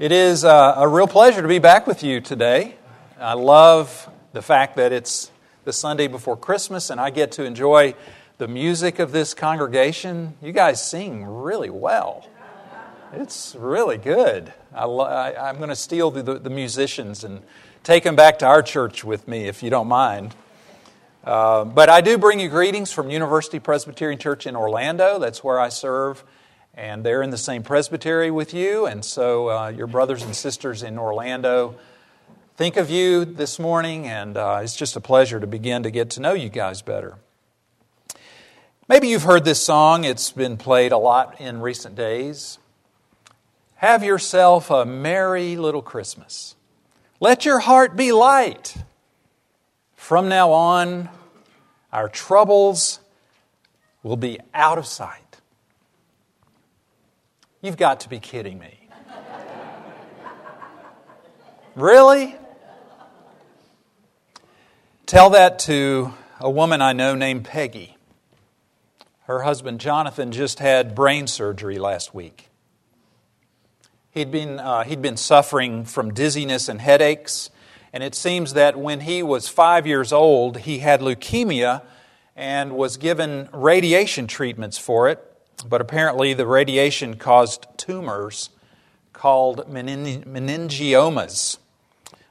It is uh, a real pleasure to be back with you today. I love the fact that it's the Sunday before Christmas and I get to enjoy the music of this congregation. You guys sing really well. It's really good. I am going to steal the, the, the, musicians and take them back to our church with me, if you don't mind. Uh, but I do bring you greetings from University Presbyterian Church in Orlando. That's where I serve and they're in the same presbytery with you, and so uh, your brothers and sisters in Orlando think of you this morning, and uh, it's just a pleasure to begin to get to know you guys better. Maybe you've heard this song, it's been played a lot in recent days. Have yourself a merry little Christmas. Let your heart be light. From now on, our troubles will be out of sight. You've got to be kidding me. really? Tell that to a woman I know named Peggy. Her husband Jonathan just had brain surgery last week. He'd been, uh, he'd been suffering from dizziness and headaches, and it seems that when he was five years old, he had leukemia and was given radiation treatments for it but apparently the radiation caused tumors called meningiomas.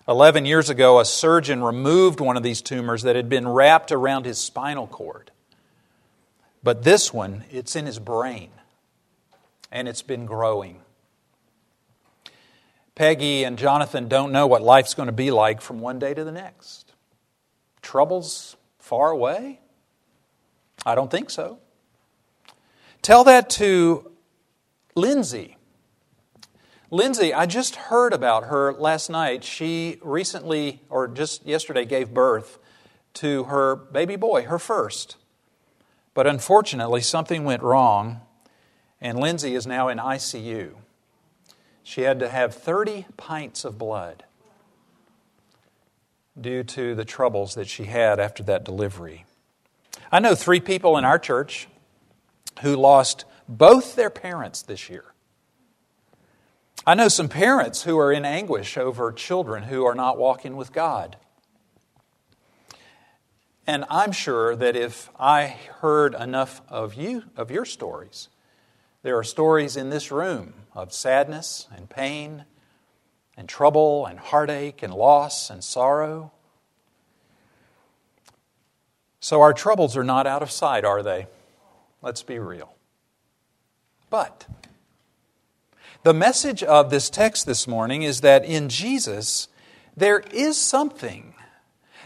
Eleven years ago, a surgeon removed one of these tumors that had been wrapped around his spinal cord. But this one, it's in his brain, and it's been growing. Peggy and Jonathan don't know what life's going to be like from one day to the next. Troubles far away? I don't think so. Tell that to Lindsay. Lindsay, I just heard about her last night. She recently, or just yesterday, gave birth to her baby boy, her first. But unfortunately, something went wrong, and Lindsay is now in ICU. She had to have 30 pints of blood due to the troubles that she had after that delivery. I know three people in our church who lost both their parents this year. I know some parents who are in anguish over children who are not walking with God. And I'm sure that if I heard enough of you of your stories, there are stories in this room of sadness and pain and trouble and heartache and loss and sorrow. So our troubles are not out of sight, are they? Let's be real. But the message of this text this morning is that in Jesus, there is something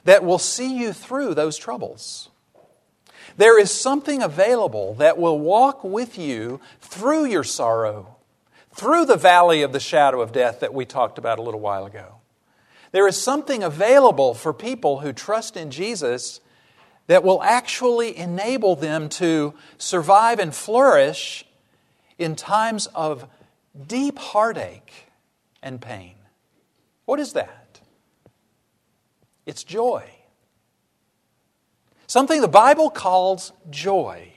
that will see you through those troubles. There is something available that will walk with you through your sorrow, through the valley of the shadow of death that we talked about a little while ago. There is something available for people who trust in Jesus that will actually enable them to survive and flourish in times of deep heartache and pain. What is that? It's joy. Something the Bible calls joy.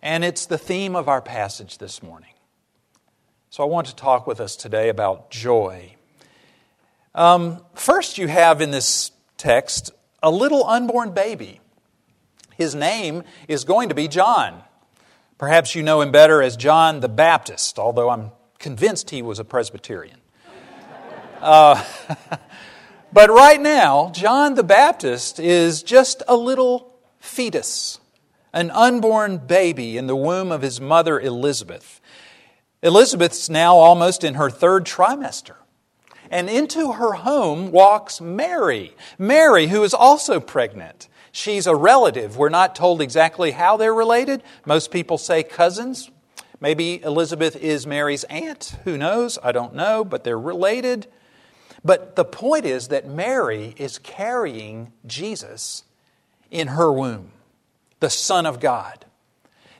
And it's the theme of our passage this morning. So I want to talk with us today about joy. Um, first, you have in this text a little unborn baby his name is going to be John. Perhaps you know him better as John the Baptist, although I'm convinced he was a Presbyterian. Uh, but right now, John the Baptist is just a little fetus, an unborn baby in the womb of his mother Elizabeth. Elizabeth's now almost in her third trimester. And into her home walks Mary. Mary, who is also pregnant. She's a relative. We're not told exactly how they're related. Most people say cousins. Maybe Elizabeth is Mary's aunt. Who knows? I don't know, but they're related. But the point is that Mary is carrying Jesus in her womb, the Son of God.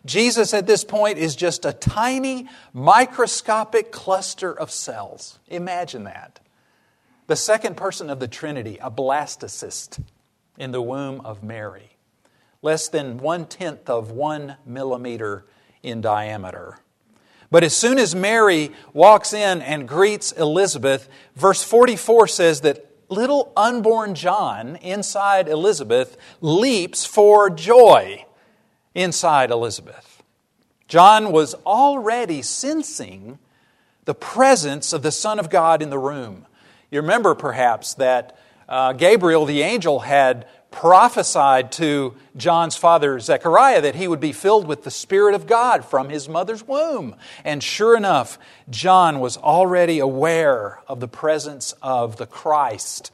Jesus at this point is just a tiny microscopic cluster of cells. Imagine that. The second person of the Trinity, a blastocyst in the womb of Mary, less than one tenth of one millimeter in diameter. But as soon as Mary walks in and greets Elizabeth, verse 44 says that little unborn John inside Elizabeth leaps for joy inside Elizabeth. John was already sensing the presence of the Son of God in the room. You remember perhaps that uh, Gabriel the angel had prophesied to John's father Zechariah that he would be filled with the Spirit of God from his mother's womb. And sure enough, John was already aware of the presence of the Christ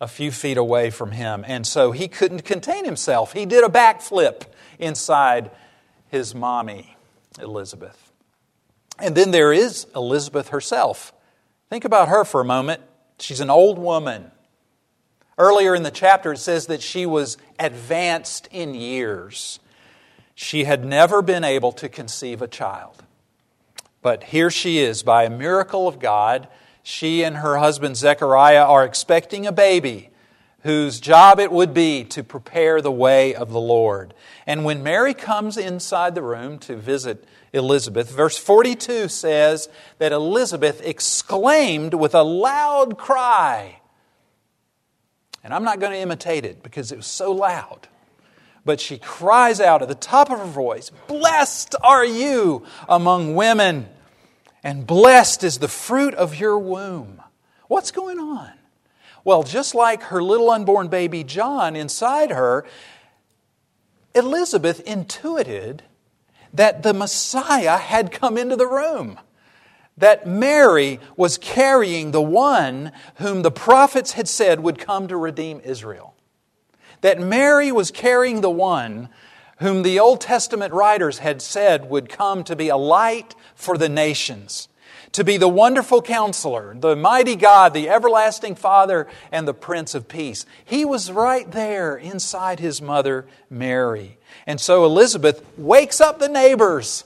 a few feet away from him. And so he couldn't contain himself. He did a backflip inside his mommy, Elizabeth. And then there is Elizabeth herself. Think about her for a moment. She's an old woman. Earlier in the chapter, it says that she was advanced in years. She had never been able to conceive a child. But here she is, by a miracle of God, she and her husband Zechariah are expecting a baby whose job it would be to prepare the way of the Lord. And when Mary comes inside the room to visit Elizabeth, verse 42 says that Elizabeth exclaimed with a loud cry. And I'm not going to imitate it because it was so loud. But she cries out at the top of her voice, Blessed are you among women, and blessed is the fruit of your womb. What's going on? Well, just like her little unborn baby John inside her, Elizabeth intuited that the Messiah had come into the room. That Mary was carrying the one whom the prophets had said would come to redeem Israel. That Mary was carrying the one whom the Old Testament writers had said would come to be a light for the nations to be the wonderful counselor, the mighty God, the everlasting Father, and the Prince of Peace. He was right there inside his mother, Mary. And so Elizabeth wakes up the neighbors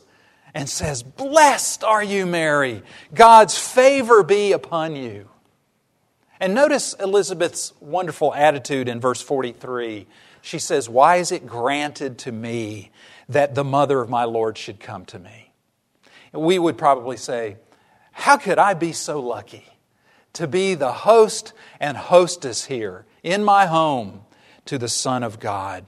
and says, Blessed are you, Mary. God's favor be upon you. And notice Elizabeth's wonderful attitude in verse 43. She says, Why is it granted to me that the mother of my Lord should come to me? We would probably say, how could I be so lucky to be the host and hostess here in my home to the Son of God?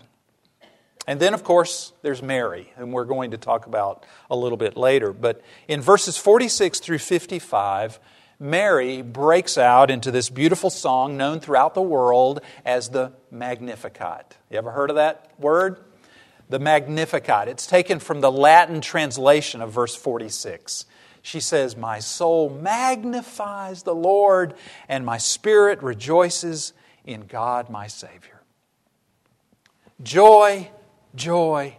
And then, of course, there's Mary, whom we're going to talk about a little bit later. But in verses 46 through 55, Mary breaks out into this beautiful song known throughout the world as the Magnificat. You ever heard of that word? The Magnificat. It's taken from the Latin translation of verse 46 she says, My soul magnifies the Lord, and my spirit rejoices in God my Savior. Joy, joy,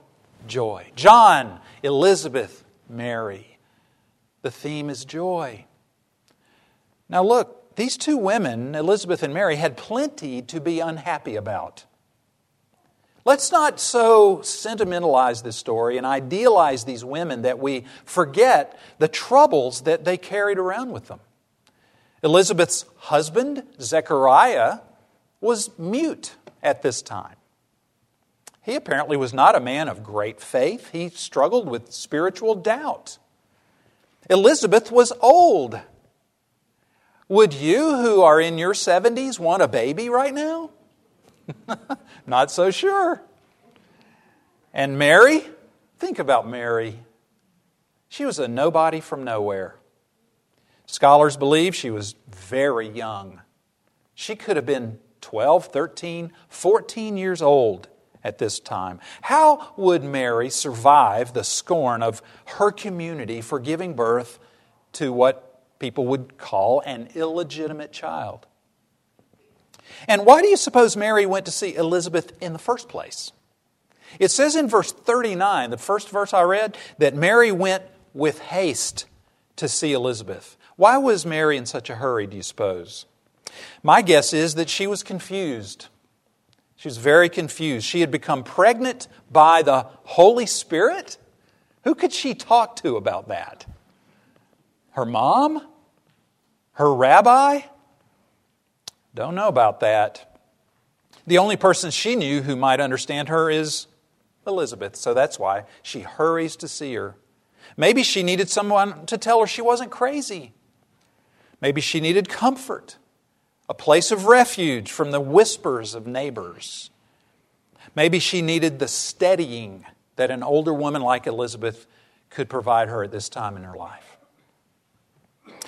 joy. John, Elizabeth, Mary. The theme is joy. Now, look, these two women, Elizabeth and Mary, had plenty to be unhappy about. Let's not so sentimentalize this story and idealize these women that we forget the troubles that they carried around with them. Elizabeth's husband, Zechariah, was mute at this time. He apparently was not a man of great faith. He struggled with spiritual doubt. Elizabeth was old. Would you, who are in your 70s, want a baby right now? Not so sure. And Mary, think about Mary. She was a nobody from nowhere. Scholars believe she was very young. She could have been 12, 13, 14 years old at this time. How would Mary survive the scorn of her community for giving birth to what people would call an illegitimate child? And why do you suppose Mary went to see Elizabeth in the first place? It says in verse 39, the first verse I read, that Mary went with haste to see Elizabeth. Why was Mary in such a hurry, do you suppose? My guess is that she was confused. She was very confused. She had become pregnant by the Holy Spirit. Who could she talk to about that? Her mom? Her rabbi? Don't know about that. The only person she knew who might understand her is Elizabeth, so that's why she hurries to see her. Maybe she needed someone to tell her she wasn't crazy. Maybe she needed comfort, a place of refuge from the whispers of neighbors. Maybe she needed the steadying that an older woman like Elizabeth could provide her at this time in her life.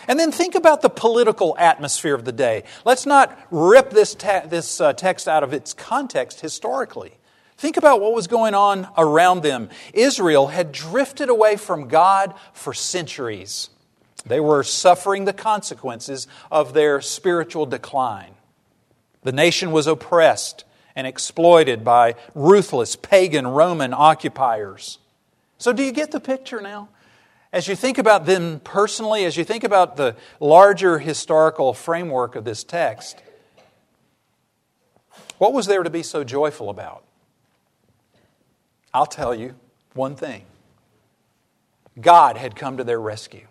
And then think about the political atmosphere of the day. Let's not rip this, te- this uh, text out of its context historically. Think about what was going on around them. Israel had drifted away from God for centuries. They were suffering the consequences of their spiritual decline. The nation was oppressed and exploited by ruthless pagan Roman occupiers. So, do you get the picture now? As you think about them personally, as you think about the larger historical framework of this text, what was there to be so joyful about? I'll tell you one thing God had come to their rescue.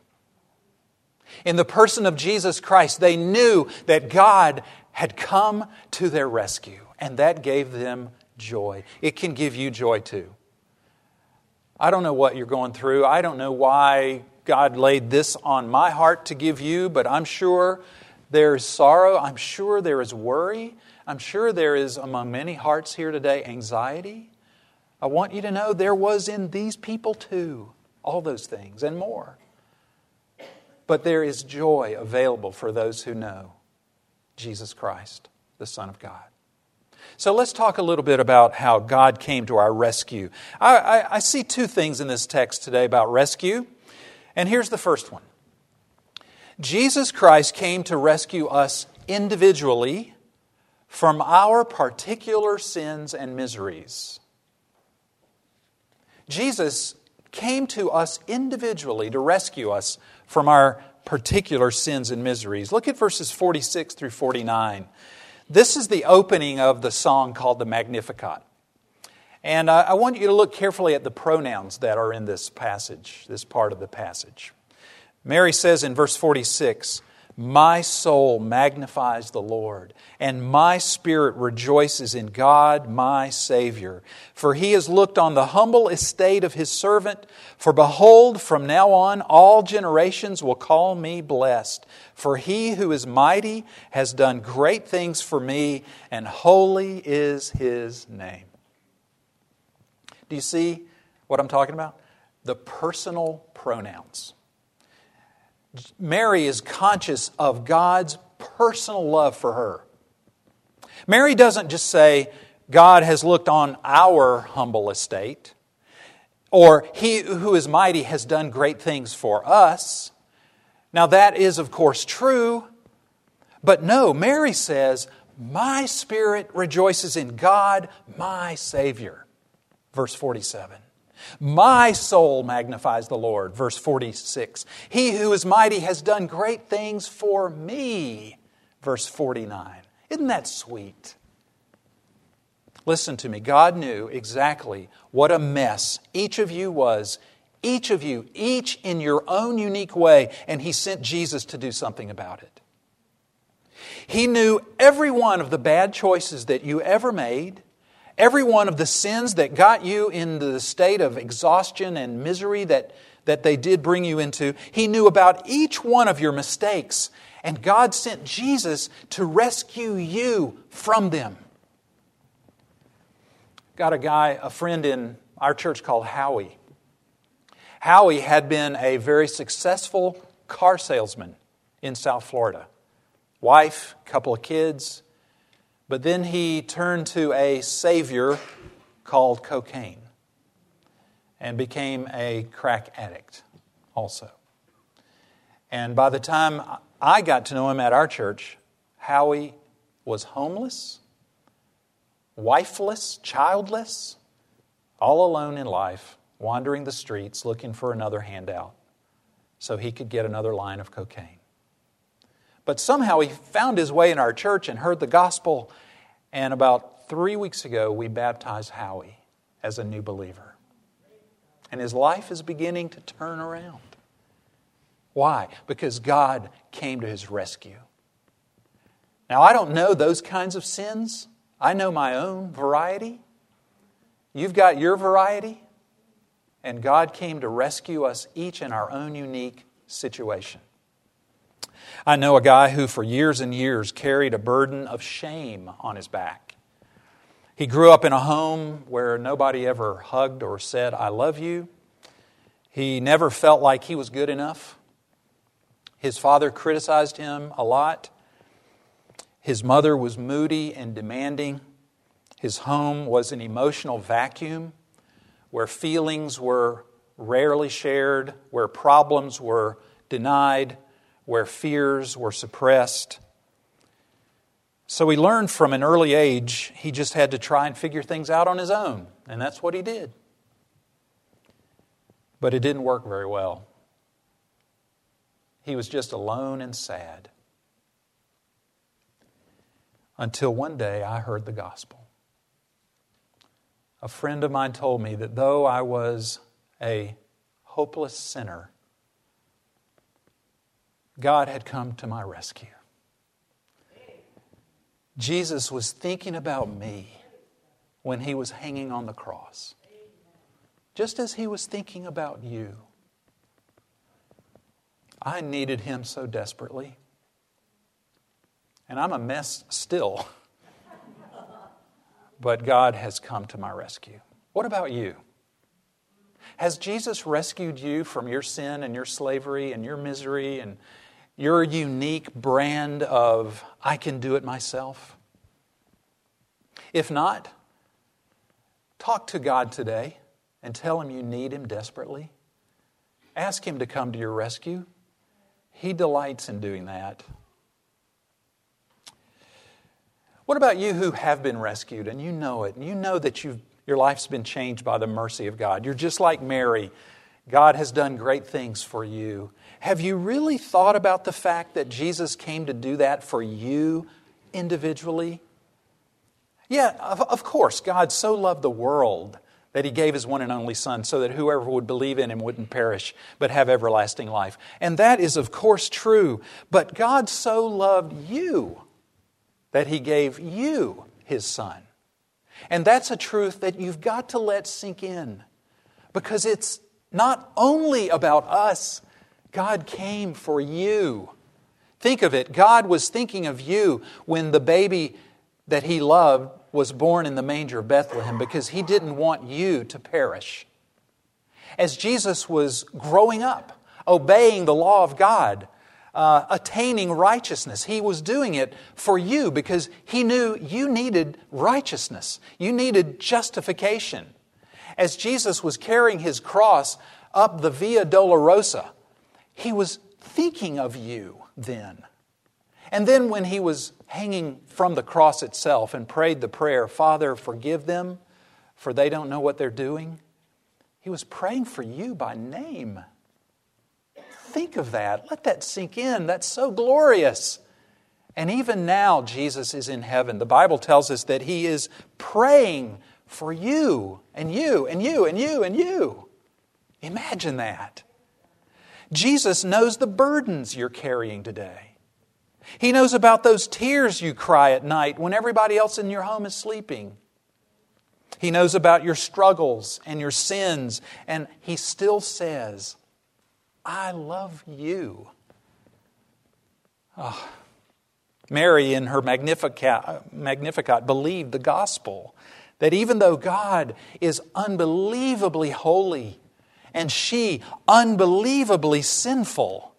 In the person of Jesus Christ, they knew that God had come to their rescue, and that gave them joy. It can give you joy too. I don't know what you're going through. I don't know why God laid this on my heart to give you, but I'm sure there's sorrow. I'm sure there is worry. I'm sure there is, among many hearts here today, anxiety. I want you to know there was in these people too, all those things and more. But there is joy available for those who know Jesus Christ, the Son of God. So let's talk a little bit about how God came to our rescue. I, I, I, see two things in this text today about rescue, and here's the first one Jesus Christ came to rescue us individually from our particular sins and miseries. Jesus came to us individually to rescue us from our particular sins and miseries. Look at verses 46 through 49. This is the opening of the song called the Magnificat. And uh, I want you to look carefully at the pronouns that are in this passage, this part of the passage. Mary says in verse 46, my soul magnifies the Lord, and my spirit rejoices in God my Savior. For he has looked on the humble estate of his servant. For behold, from now on all generations will call me blessed. For he who is mighty has done great things for me, and holy is his name. Do you see what I'm talking about? The personal pronouns. Mary is conscious of God's personal love for her. Mary doesn't just say, God has looked on our humble estate, or He who is mighty has done great things for us. Now, that is, of course, true, but no, Mary says, My spirit rejoices in God, my Savior. Verse 47. My soul magnifies the Lord. Verse 46. He who is mighty has done great things for me. Verse 49. Isn't that sweet? Listen to me. God knew exactly what a mess each of you was, each of you, each in your own unique way, and He sent Jesus to do something about it. He knew every one of the bad choices that you ever made. Every one of the sins that got you into the state of exhaustion and misery that, that they did bring you into, He knew about each one of your mistakes. And God sent Jesus to rescue you from them. Got a guy, a friend in our church called Howie. Howie had been a very successful car salesman in South Florida. Wife, couple of kids, but then he turned to a savior called cocaine and became a crack addict also. And by the time I got to know him at our church, Howie was homeless, wifeless, childless, all alone in life, wandering the streets looking for another handout so he could get another line of cocaine. But somehow he found his way in our church and heard the gospel. And about three weeks ago, we baptized Howie as a new believer. And his life is beginning to turn around. Why? Because God came to his rescue. Now, I don't know those kinds of sins. I know my own variety. You've got your variety. and God came to rescue us each in our own unique situation. I know a guy who, for years and years, carried a burden of shame on his back. He grew up in a home where nobody ever hugged or said, I love you. He never felt like he was good enough. His father criticized him a lot. His mother was moody and demanding. His home was an emotional vacuum where feelings were rarely shared, where problems were denied, where fears were suppressed. So he learned from an early age he just had to try and figure things out on his own, and that's what he did. But it didn't work very well. He was just alone and sad. Until one day I heard the gospel. A friend of mine told me that though I was a hopeless sinner, God had come to my rescue. Jesus was thinking about me when he was hanging on the cross, just as he was thinking about you. I needed him so desperately. And I'm a mess still. but God has come to my rescue. What about you? Has Jesus rescued you from your sin and your slavery and your misery and your unique brand of, I can do it myself? If not, talk to God today and tell Him you need Him desperately. Ask Him to come to your rescue. He delights in doing that. What about you who have been rescued and you know it, and you know that you've, your life's been changed by the mercy of God? You're just like Mary. God has done great things for you. Have you really thought about the fact that Jesus came to do that for you individually? Yeah, of, of course, God so loved the world that he gave his one and only Son so that whoever would believe in him wouldn't perish but have everlasting life. And that is, of course, true. But God so loved you that he gave you his Son. And that's a truth that you've got to let sink in because it's not only about us, God came for you. Think of it. God was thinking of you when the baby that he loved was born in the manger of Bethlehem because he didn't want you to perish. As Jesus was growing up, obeying the law of God, uh, attaining righteousness, he was doing it for you because he knew you needed righteousness. You needed justification as Jesus was carrying his cross up the Via Dolorosa, he was thinking of you then. And then when he was hanging from the cross itself and prayed the prayer, Father, forgive them, for they don't know what they're doing, he was praying for you by name. Think of that. Let that sink in. That's so glorious. And even now, Jesus is in heaven. The Bible tells us that he is praying for you and you and you and you and you. Imagine that. Jesus knows the burdens you're carrying today. He knows about those tears you cry at night when everybody else in your home is sleeping. He knows about your struggles and your sins, and He still says, I love you. Oh. Mary, in her Magnificat, Magnificat, believed the gospel that even though God is unbelievably holy and she unbelievably sinful,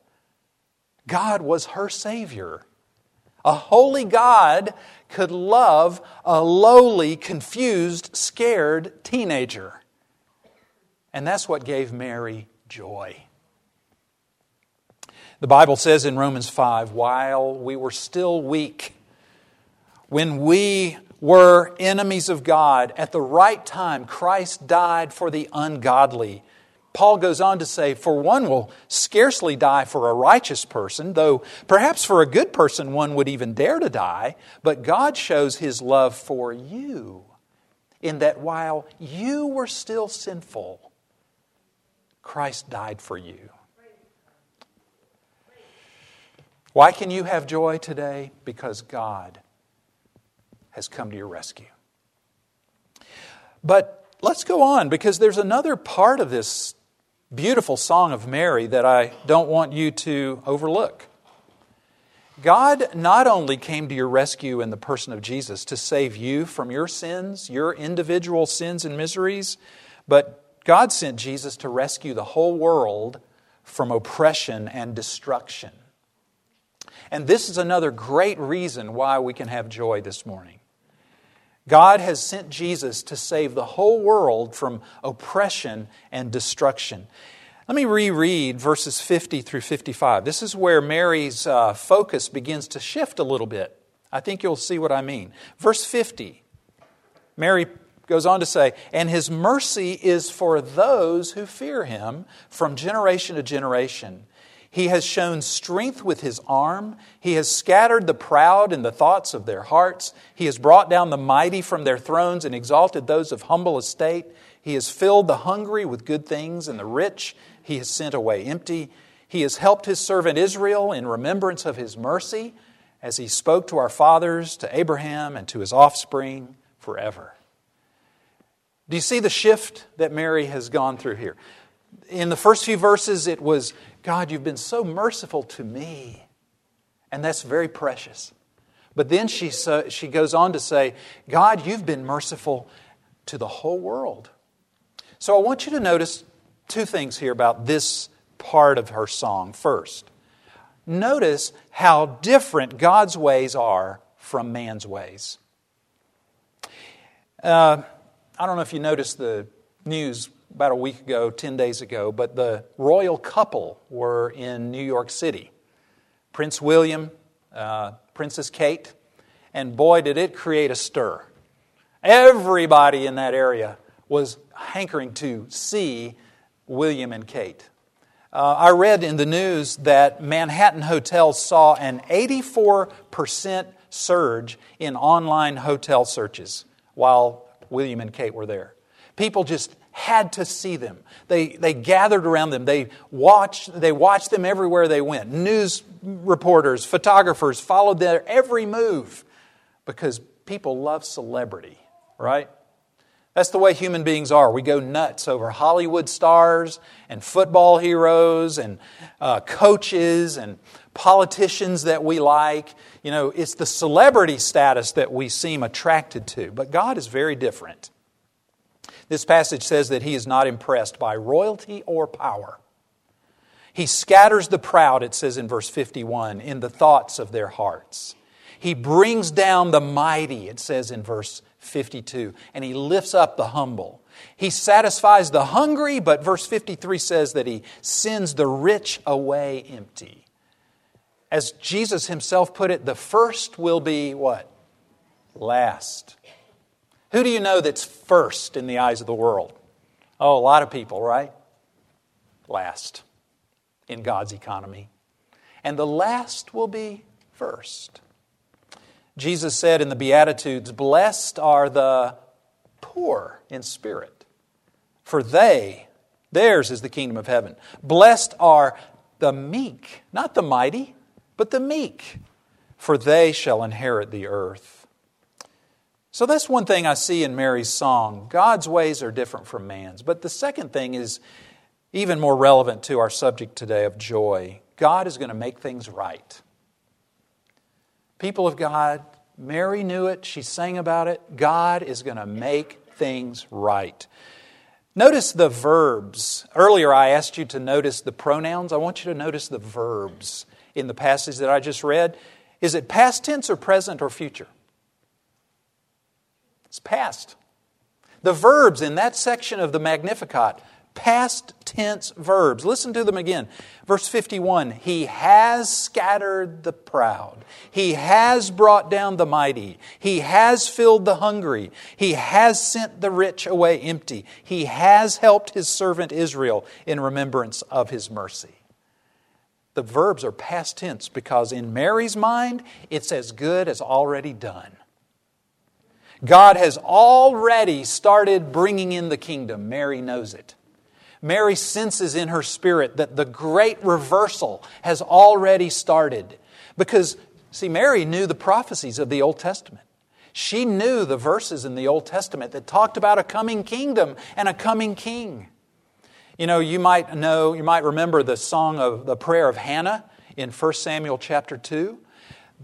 God was her Savior. A holy God could love a lowly, confused, scared teenager. And that's what gave Mary joy. The Bible says in Romans 5 while we were still weak, when we were enemies of God. At the right time, Christ died for the ungodly. Paul goes on to say, For one will scarcely die for a righteous person, though perhaps for a good person one would even dare to die, but God shows his love for you in that while you were still sinful, Christ died for you. Why can you have joy today? Because God has come to your rescue. But let's go on because there's another part of this beautiful song of Mary that I don't want you to overlook. God not only came to your rescue in the person of Jesus to save you from your sins, your individual sins and miseries, but God sent Jesus to rescue the whole world from oppression and destruction. And this is another great reason why we can have joy this morning. God has sent Jesus to save the whole world from oppression and destruction. Let me reread verses 50 through 55. This is where Mary's uh, focus begins to shift a little bit. I think you'll see what I mean. Verse 50, Mary goes on to say, And his mercy is for those who fear him from generation to generation. He has shown strength with his arm. He has scattered the proud in the thoughts of their hearts. He has brought down the mighty from their thrones and exalted those of humble estate. He has filled the hungry with good things, and the rich he has sent away empty. He has helped his servant Israel in remembrance of his mercy, as he spoke to our fathers, to Abraham, and to his offspring forever. Do you see the shift that Mary has gone through here? In the first few verses, it was God, you've been so merciful to me. And that's very precious. But then she, she goes on to say, God, you've been merciful to the whole world. So I want you to notice two things here about this part of her song. First, notice how different God's ways are from man's ways. Uh, I don't know if you noticed the news about a week ago, 10 days ago, but the royal couple were in New York City Prince William, uh, Princess Kate, and boy, did it create a stir. Everybody in that area was hankering to see William and Kate. Uh, I read in the news that Manhattan hotels saw an 84% surge in online hotel searches while William and Kate were there. People just had to see them. They, they gathered around them. They watched, they watched them everywhere they went. News reporters, photographers followed their every move because people love celebrity, right? That's the way human beings are. We go nuts over Hollywood stars and football heroes and uh, coaches and politicians that we like. You know, it's the celebrity status that we seem attracted to. But God is very different. This passage says that he is not impressed by royalty or power. He scatters the proud, it says in verse 51, in the thoughts of their hearts. He brings down the mighty, it says in verse 52, and he lifts up the humble. He satisfies the hungry, but verse 53 says that he sends the rich away empty. As Jesus himself put it, the first will be what? Last. Who do you know that's first in the eyes of the world? Oh, a lot of people, right? Last in God's economy. And the last will be first. Jesus said in the Beatitudes, Blessed are the poor in spirit, for they, theirs is the kingdom of heaven. Blessed are the meek, not the mighty, but the meek, for they shall inherit the earth. So that's one thing I see in Mary's song. God's ways are different from man's. But the second thing is even more relevant to our subject today of joy. God is going to make things right. People of God, Mary knew it. She sang about it. God is going to make things right. Notice the verbs. Earlier, I asked you to notice the pronouns. I want you to notice the verbs in the passage that I just read. Is it past tense or present or future? It's past. The verbs in that section of the Magnificat, past tense verbs. Listen to them again. Verse 51 He has scattered the proud, He has brought down the mighty, He has filled the hungry, He has sent the rich away empty, He has helped His servant Israel in remembrance of His mercy. The verbs are past tense because in Mary's mind, it's as good as already done. God has already started bringing in the kingdom. Mary knows it. Mary senses in her spirit that the great reversal has already started. Because, see, Mary knew the prophecies of the Old Testament. She knew the verses in the Old Testament that talked about a coming kingdom and a coming king. You know, you might know, you might remember the song of the prayer of Hannah in 1 Samuel chapter 2.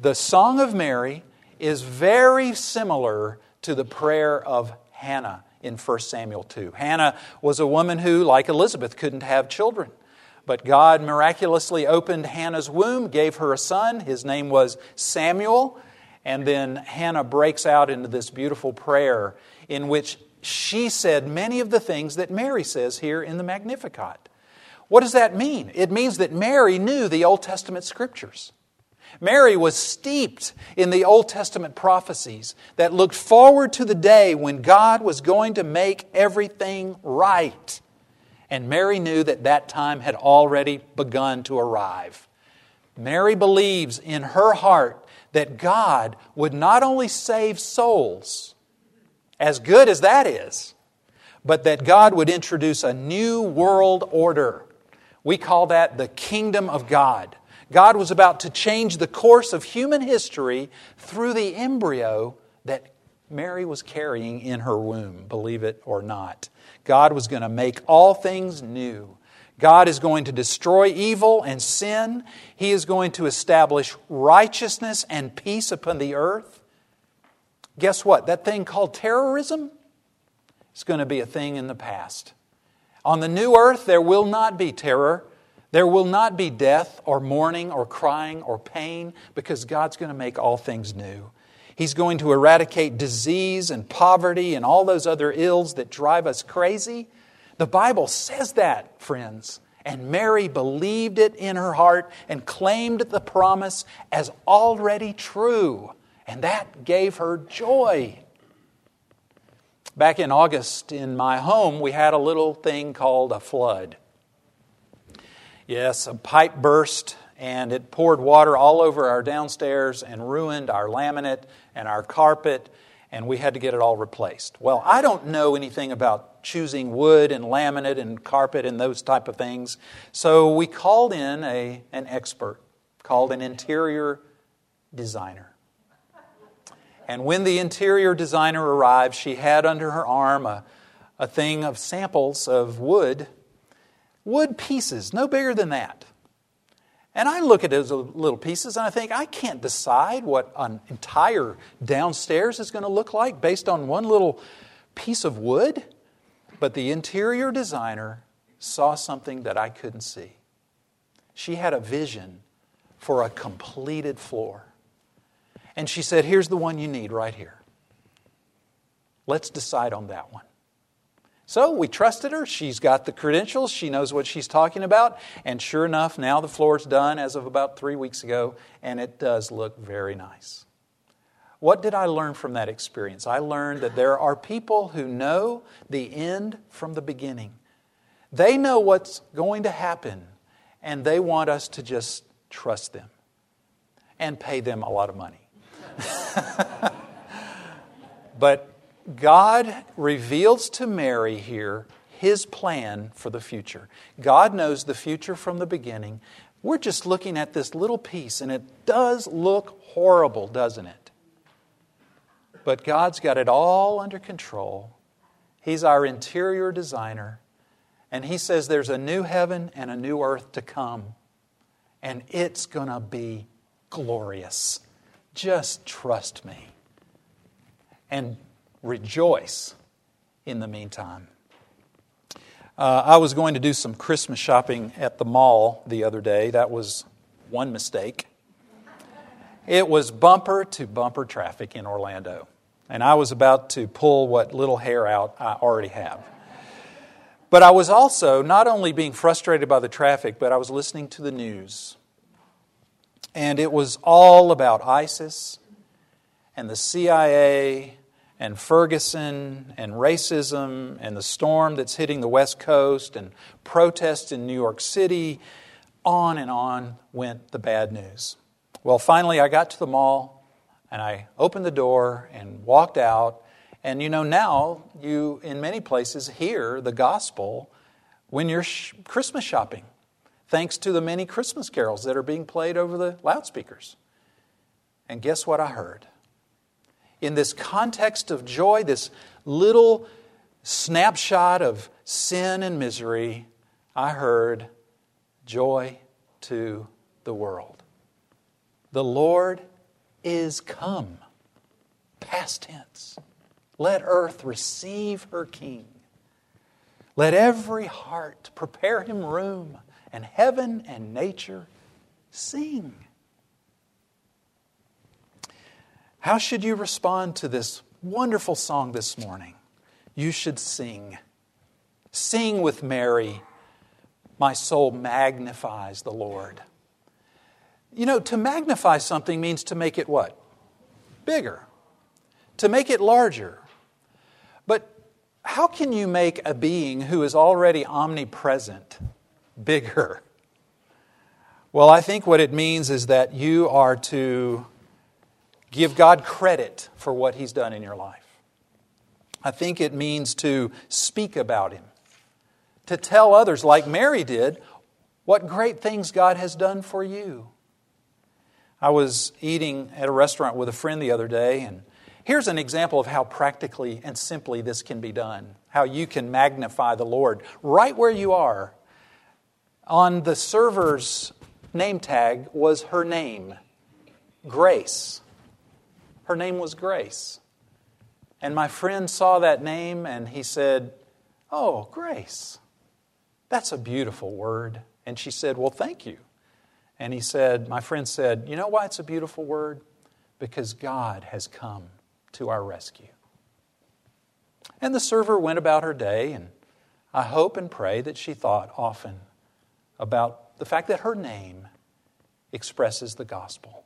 The Song of Mary is very similar to the prayer of Hannah in 1 Samuel 2. Hannah was a woman who, like Elizabeth, couldn't have children. But God miraculously opened Hannah's womb, gave her a son. His name was Samuel. And then Hannah breaks out into this beautiful prayer in which she said many of the things that Mary says here in the Magnificat. What does that mean? It means that Mary knew the Old Testament scriptures. Mary was steeped in the Old Testament prophecies that looked forward to the day when God was going to make everything right. And Mary knew that that time had already begun to arrive. Mary believes in her heart that God would not only save souls, as good as that is, but that God would introduce a new world order. We call that the kingdom of God. God was about to change the course of human history through the embryo that Mary was carrying in her womb, believe it or not. God was going to make all things new. God is going to destroy evil and sin. He is going to establish righteousness and peace upon the earth. Guess what? That thing called terrorism is going to be a thing in the past. On the new earth, there will not be terror. There will not be death or mourning or crying or pain because God's going to make all things new. He's going to eradicate disease and poverty and all those other ills that drive us crazy. The Bible says that, friends. And Mary believed it in her heart and claimed the promise as already true. And that gave her joy. Back in August in my home, we had a little thing called a flood. Yes, a pipe burst and it poured water all over our downstairs and ruined our laminate and our carpet, and we had to get it all replaced. Well, I don't know anything about choosing wood and laminate and carpet and those type of things, so we called in a, an expert called an interior designer. And when the interior designer arrived, she had under her arm a, a thing of samples of wood, wood pieces, no bigger than that. And I look at those little pieces and I think, I can't decide what an entire downstairs is going to look like based on one little piece of wood. But the interior designer saw something that I couldn't see. She had a vision for a completed floor. And she said, Here's the one you need right here. Let's decide on that one. So we trusted her. She's got the credentials. She knows what she's talking about. And sure enough, now the floor's done as of about three weeks ago, and it does look very nice. What did I learn from that experience? I learned that there are people who know the end from the beginning. They know what's going to happen, and they want us to just trust them and pay them a lot of money. but God reveals to Mary here his plan for the future. God knows the future from the beginning. We're just looking at this little piece, and it does look horrible, doesn't it? But God's got it all under control. He's our interior designer, and He says there's a new heaven and a new earth to come, and it's going to be glorious. Just trust me. And rejoice in the meantime. Uh, I was going to do some Christmas shopping at the mall the other day. That was one mistake. It was bumper to bumper traffic in Orlando. And I was about to pull what little hair out I already have. But I was also not only being frustrated by the traffic, but I was listening to the news. And it was all about ISIS and the CIA and Ferguson and racism and the storm that's hitting the West Coast and protests in New York City, on and on went the bad news. Well, finally, I got to the mall and I opened the door and walked out. And you know, now you, in many places, hear the gospel when you're sh- Christmas shopping, thanks to the many Christmas carols that are being played over the loudspeakers. And guess what I heard? In this context of joy, this little snapshot of sin and misery, I heard joy to the world. The Lord is come. Past tense. Let earth receive her King. Let every heart prepare him room, and heaven and nature sing. How should you respond to this wonderful song this morning? You should sing. Sing with Mary. My soul magnifies the Lord. You know, to magnify something means to make it what? Bigger. To make it larger. But how can you make a being who is already omnipresent bigger? Well, I think what it means is that you are to give God credit for what He's done in your life. I think it means to speak about Him, to tell others, like Mary did, what great things God has done for you. I was eating at a restaurant with a friend the other day, and here's an example of how practically and simply this can be done, how you can magnify the Lord right where you are. On the server's name tag was her name, Grace. Her name was Grace. And my friend saw that name and he said, Oh, Grace. That's a beautiful word. And she said, Well, thank you. And he said, My friend said, You know why it's a beautiful word? Because God has come to our rescue. And the server went about her day, and I hope and pray that she thought often about the fact that her name expresses the gospel.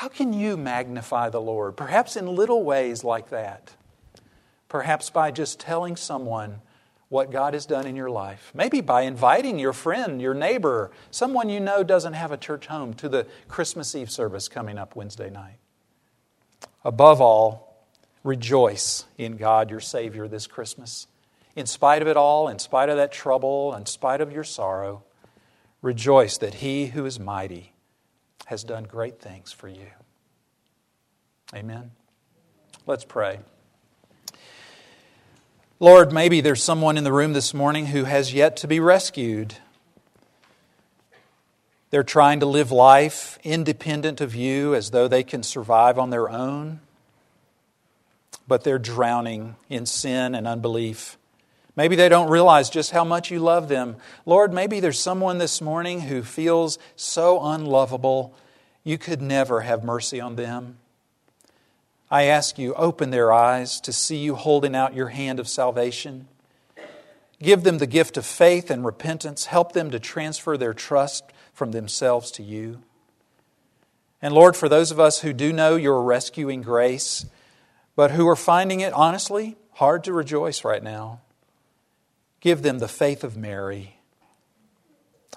How can you magnify the Lord? Perhaps in little ways like that. Perhaps by just telling someone what God has done in your life. Maybe by inviting your friend, your neighbor, someone you know doesn't have a church home to the Christmas Eve service coming up Wednesday night. Above all, rejoice in God, your Savior, this Christmas. In spite of it all, in spite of that trouble, in spite of your sorrow, rejoice that He who is mighty has done great things for you. Amen. Let's pray. Lord, maybe there's someone in the room this morning who has yet to be rescued. They're trying to live life independent of you as though they can survive on their own, but they're drowning in sin and unbelief. Maybe they don't realize just how much you love them. Lord, maybe there's someone this morning who feels so unlovable, you could never have mercy on them. I ask you, open their eyes to see you holding out your hand of salvation. Give them the gift of faith and repentance. Help them to transfer their trust from themselves to you. And Lord, for those of us who do know your rescuing grace, but who are finding it honestly hard to rejoice right now, Give them the faith of Mary.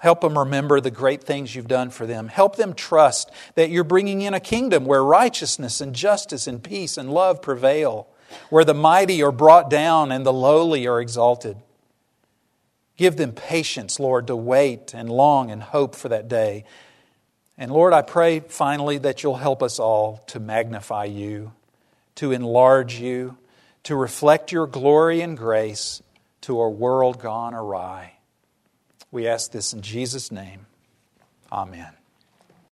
Help them remember the great things you've done for them. Help them trust that you're bringing in a kingdom where righteousness and justice and peace and love prevail, where the mighty are brought down and the lowly are exalted. Give them patience, Lord, to wait and long and hope for that day. And Lord, I pray finally that you'll help us all to magnify you, to enlarge you, to reflect your glory and grace to a world gone awry. We ask this in Jesus' name. Amen.